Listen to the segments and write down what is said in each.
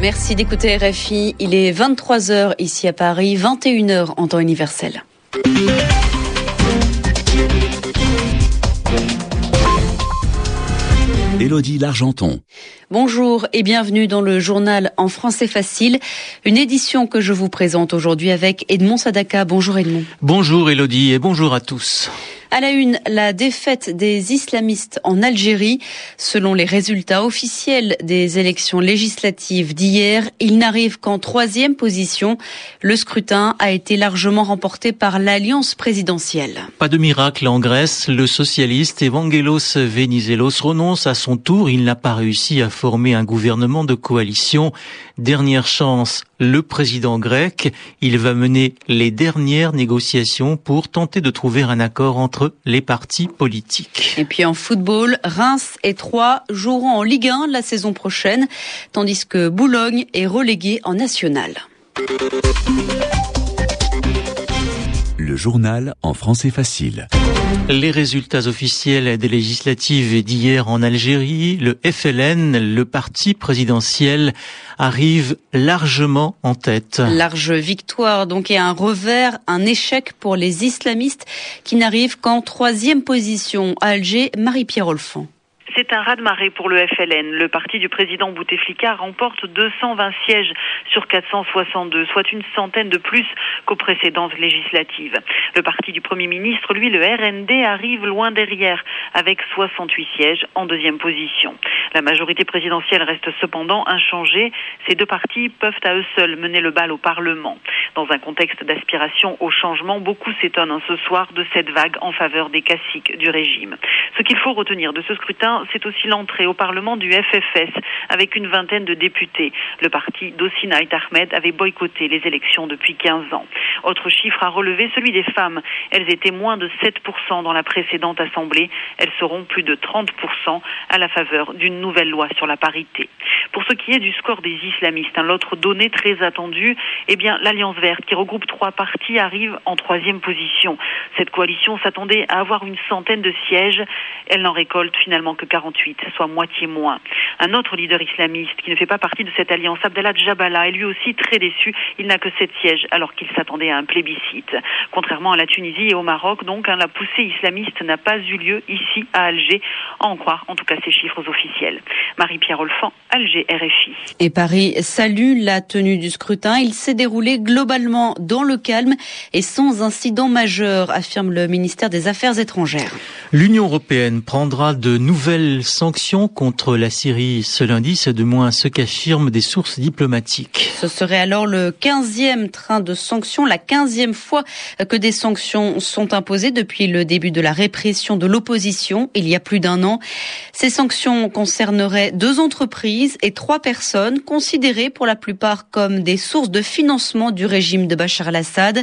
Merci d'écouter RFI. Il est 23h ici à Paris, 21h en temps universel. Élodie Largenton. Bonjour et bienvenue dans le journal En français facile, une édition que je vous présente aujourd'hui avec Edmond Sadaka. Bonjour Edmond. Bonjour Élodie et bonjour à tous. À la une, la défaite des islamistes en Algérie. Selon les résultats officiels des élections législatives d'hier, ils n'arrivent qu'en troisième position. Le scrutin a été largement remporté par l'alliance présidentielle. Pas de miracle en Grèce. Le socialiste Evangelos Venizelos renonce à son tour. Il n'a pas réussi à former un gouvernement de coalition. Dernière chance, le président grec. Il va mener les dernières négociations pour tenter de trouver un accord entre les partis politiques. Et puis en football, Reims et Troyes joueront en Ligue 1 la saison prochaine, tandis que Boulogne est relégué en National. Le journal en français facile. Les résultats officiels des législatives d'hier en Algérie, le FLN, le parti présidentiel, arrive largement en tête. Large victoire donc et un revers, un échec pour les islamistes qui n'arrivent qu'en troisième position. À Alger, Marie-Pierre Olfan. C'est un raz-de-marée pour le FLN. Le parti du président Bouteflika remporte 220 sièges sur 462, soit une centaine de plus qu'aux précédentes législatives. Le parti du Premier ministre, lui, le RND, arrive loin derrière, avec 68 sièges en deuxième position. La majorité présidentielle reste cependant inchangée. Ces deux partis peuvent à eux seuls mener le bal au Parlement. Dans un contexte d'aspiration au changement, beaucoup s'étonnent hein, ce soir de cette vague en faveur des caciques du régime. Ce qu'il faut retenir de ce scrutin, c'est aussi l'entrée au Parlement du FFS avec une vingtaine de députés. Le parti d'Osinaït Ahmed avait boycotté les élections depuis 15 ans. Autre chiffre à relever, celui des femmes. Elles étaient moins de 7% dans la précédente Assemblée. Elles seront plus de 30% à la faveur d'une nouvelle loi sur la parité. Pour ce qui est du score des islamistes, hein, l'autre donnée très attendue, eh bien, l'Alliance verte, qui regroupe trois partis, arrive en troisième position. Cette coalition s'attendait à avoir une centaine de sièges. Elle n'en récolte finalement que 48, soit moitié moins. Un autre leader islamiste qui ne fait pas partie de cette alliance, Abdallah Jabala, est lui aussi très déçu. Il n'a que sept sièges alors qu'il s'attendait à un plébiscite. Contrairement à la Tunisie et au Maroc, donc, hein, la poussée islamiste n'a pas eu lieu ici à Alger, à en croire en tout cas ces chiffres officiels. Marie-Pierre Olfan, Alger, RFI. Et Paris salue la tenue du scrutin. Il s'est déroulé globalement dans le calme et sans incident majeur, affirme le ministère des Affaires étrangères. L'Union européenne prendra de nouvelles sanctions contre la Syrie ce lundi, c'est de moins ce qu'affirment des sources diplomatiques. Ce serait alors le 15e train de sanctions, la 15e fois que des sanctions sont imposées depuis le début de la répression de l'opposition il y a plus d'un an. Ces sanctions concerneraient deux entreprises et trois personnes considérées pour la plupart comme des sources de financement du régime de Bachar al-Assad.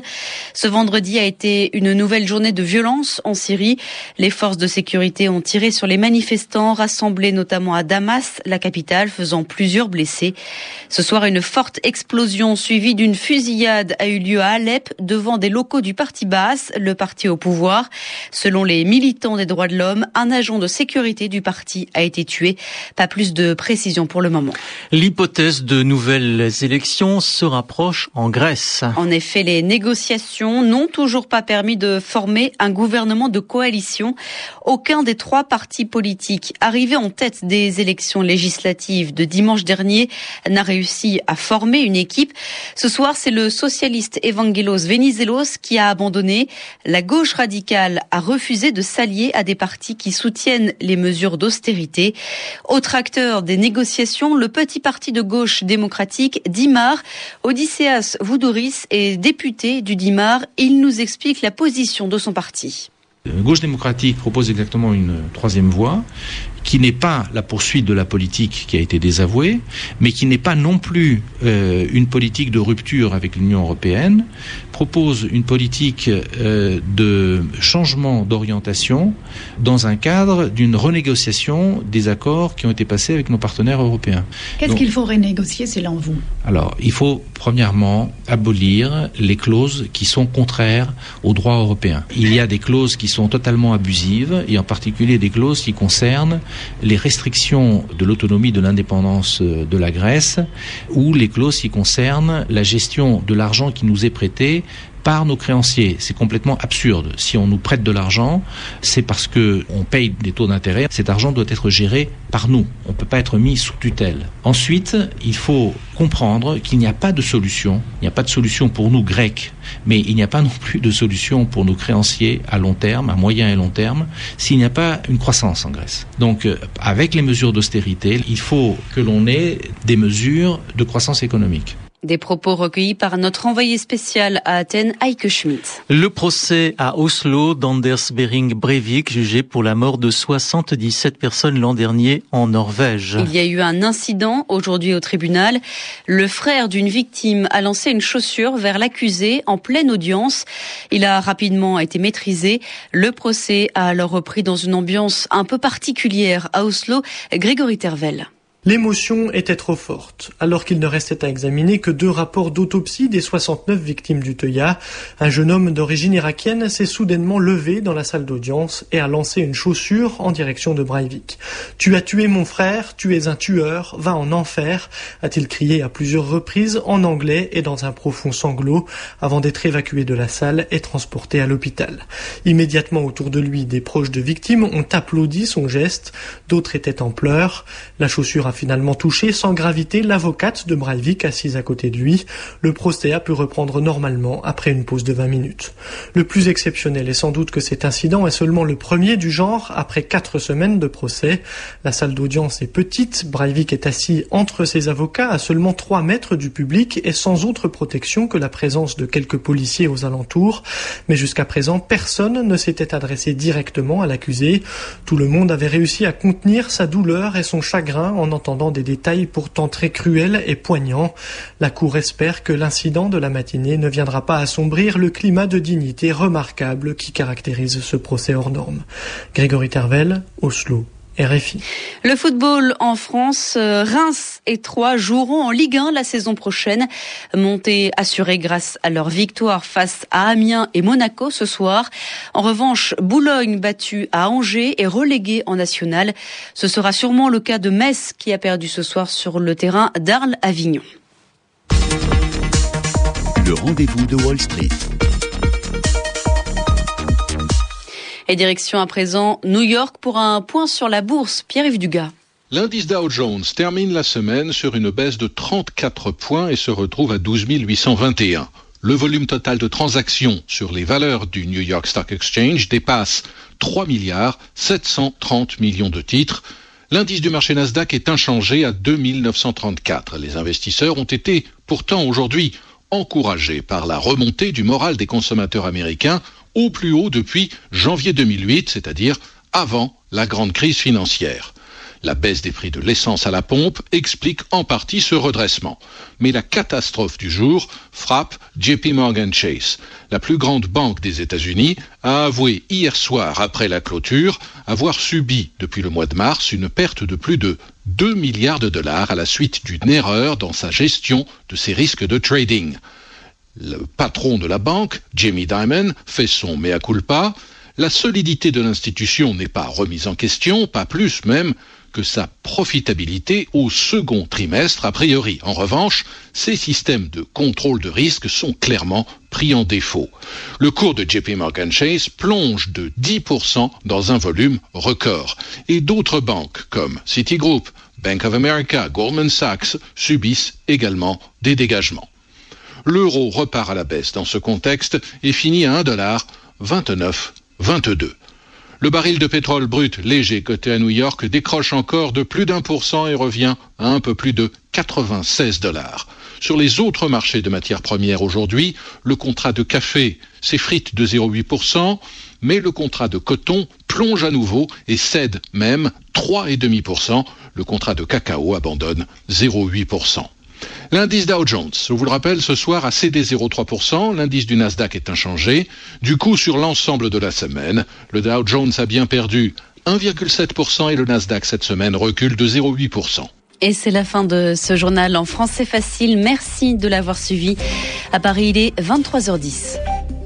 Ce vendredi a été une nouvelle journée de violence en Syrie. Les forces de sécurité ont tiré sur les manifestants rassemblés notamment à Damas, la capitale, faisant plusieurs blessés. Ce soir, une forte explosion suivie d'une fusillade a eu lieu à Alep devant des locaux du parti Baas, le parti au pouvoir. Selon les militants des droits de l'homme, un agent de sécurité du parti a été tué. Pas plus de précision pour le moment. L'hypothèse de nouvelles élections se rapproche en Grèce. En effet, les négociations n'ont toujours pas permis de former un gouvernement de coalition. Aucun des trois partis politiques arrivés en tête des élections législatives de dimanche dernier n'a réussi à former une équipe. Ce soir, c'est le socialiste Evangelos Venizelos qui a abandonné. La gauche radicale a refusé de s'allier à des partis qui soutiennent les mesures d'austérité. Autre acteur des négociations, le petit parti de gauche démocratique Dimar. Odysseas Voudouris est député du Dimar. Il nous explique la position de son parti. La gauche démocratique propose exactement une troisième voie qui n'est pas la poursuite de la politique qui a été désavouée, mais qui n'est pas non plus euh, une politique de rupture avec l'Union européenne, propose une politique euh, de changement d'orientation dans un cadre d'une renégociation des accords qui ont été passés avec nos partenaires européens. Qu'est-ce qu'il faut renégocier selon vous? Alors, il faut premièrement abolir les clauses qui sont contraires au droit européen. Il y a des clauses qui sont totalement abusives, et en particulier des clauses qui concernent les restrictions de l'autonomie de l'indépendance de la Grèce ou les clauses qui concernent la gestion de l'argent qui nous est prêté par nos créanciers. C'est complètement absurde. Si on nous prête de l'argent, c'est parce que on paye des taux d'intérêt. Cet argent doit être géré par nous. On ne peut pas être mis sous tutelle. Ensuite, il faut comprendre qu'il n'y a pas de solution. Il n'y a pas de solution pour nous Grecs, mais il n'y a pas non plus de solution pour nos créanciers à long terme, à moyen et long terme, s'il n'y a pas une croissance en Grèce. Donc, euh, avec les mesures d'austérité, il faut que l'on ait des mesures de croissance économique. Des propos recueillis par notre envoyé spécial à Athènes, Heike Schmidt. Le procès à Oslo d'Anders Bering Breivik, jugé pour la mort de 77 personnes l'an dernier en Norvège. Il y a eu un incident aujourd'hui au tribunal. Le frère d'une victime a lancé une chaussure vers l'accusé en pleine audience. Il a rapidement été maîtrisé. Le procès a alors repris dans une ambiance un peu particulière à Oslo. Grégory Tervel. L'émotion était trop forte, alors qu'il ne restait à examiner que deux rapports d'autopsie des 69 victimes du Teuya. Un jeune homme d'origine irakienne s'est soudainement levé dans la salle d'audience et a lancé une chaussure en direction de Breivik. Tu as tué mon frère, tu es un tueur, va en enfer, a-t-il crié à plusieurs reprises en anglais et dans un profond sanglot avant d'être évacué de la salle et transporté à l'hôpital. Immédiatement autour de lui, des proches de victimes ont applaudi son geste, d'autres étaient en pleurs. La chaussure a finalement touché sans gravité l'avocate de Breivik assise à côté de lui. Le procès a pu reprendre normalement après une pause de 20 minutes. Le plus exceptionnel est sans doute que cet incident est seulement le premier du genre après quatre semaines de procès. La salle d'audience est petite, Breivik est assis entre ses avocats à seulement 3 mètres du public et sans autre protection que la présence de quelques policiers aux alentours. Mais jusqu'à présent, personne ne s'était adressé directement à l'accusé. Tout le monde avait réussi à contenir sa douleur et son chagrin en entendant des détails pourtant très cruels et poignants. La Cour espère que l'incident de la matinée ne viendra pas assombrir le climat de dignité remarquable qui caractérise ce procès hors norme. Grégory Tervel, Oslo. RFI. Le football en France, euh, Reims et Troyes joueront en Ligue 1 la saison prochaine. Montée assurée grâce à leur victoire face à Amiens et Monaco ce soir. En revanche, Boulogne battu à Angers et relégué en national. Ce sera sûrement le cas de Metz qui a perdu ce soir sur le terrain d'Arles-Avignon. Le rendez-vous de Wall Street. Et direction à présent New York pour un point sur la bourse. Pierre-Yves Dugas. L'indice Dow Jones termine la semaine sur une baisse de 34 points et se retrouve à 12 821. Le volume total de transactions sur les valeurs du New York Stock Exchange dépasse 3 milliards 730 millions de titres. L'indice du marché Nasdaq est inchangé à 2934. Les investisseurs ont été pourtant aujourd'hui encouragés par la remontée du moral des consommateurs américains au plus haut depuis janvier 2008, c'est-à-dire avant la grande crise financière. La baisse des prix de l'essence à la pompe explique en partie ce redressement. Mais la catastrophe du jour frappe JP Morgan Chase. La plus grande banque des États-Unis a avoué hier soir, après la clôture, avoir subi depuis le mois de mars une perte de plus de 2 milliards de dollars à la suite d'une erreur dans sa gestion de ses risques de trading. Le patron de la banque, Jamie Dimon, fait son mea culpa. La solidité de l'institution n'est pas remise en question, pas plus même que sa profitabilité au second trimestre a priori. En revanche, ses systèmes de contrôle de risque sont clairement pris en défaut. Le cours de JP Morgan Chase plonge de 10% dans un volume record. Et d'autres banques comme Citigroup, Bank of America, Goldman Sachs subissent également des dégagements. L'euro repart à la baisse dans ce contexte et finit à 1,2922. Le baril de pétrole brut léger coté à New York décroche encore de plus d'un pour cent et revient à un peu plus de 96 dollars. Sur les autres marchés de matières premières aujourd'hui, le contrat de café s'effrite de 0,8%, mais le contrat de coton plonge à nouveau et cède même 3,5%. Le contrat de cacao abandonne 0,8%. L'indice Dow Jones, je vous le rappelle, ce soir a cédé 0,3%, l'indice du Nasdaq est inchangé. Du coup, sur l'ensemble de la semaine, le Dow Jones a bien perdu 1,7% et le Nasdaq cette semaine recule de 0,8%. Et c'est la fin de ce journal en français facile. Merci de l'avoir suivi. À Paris, il est 23h10.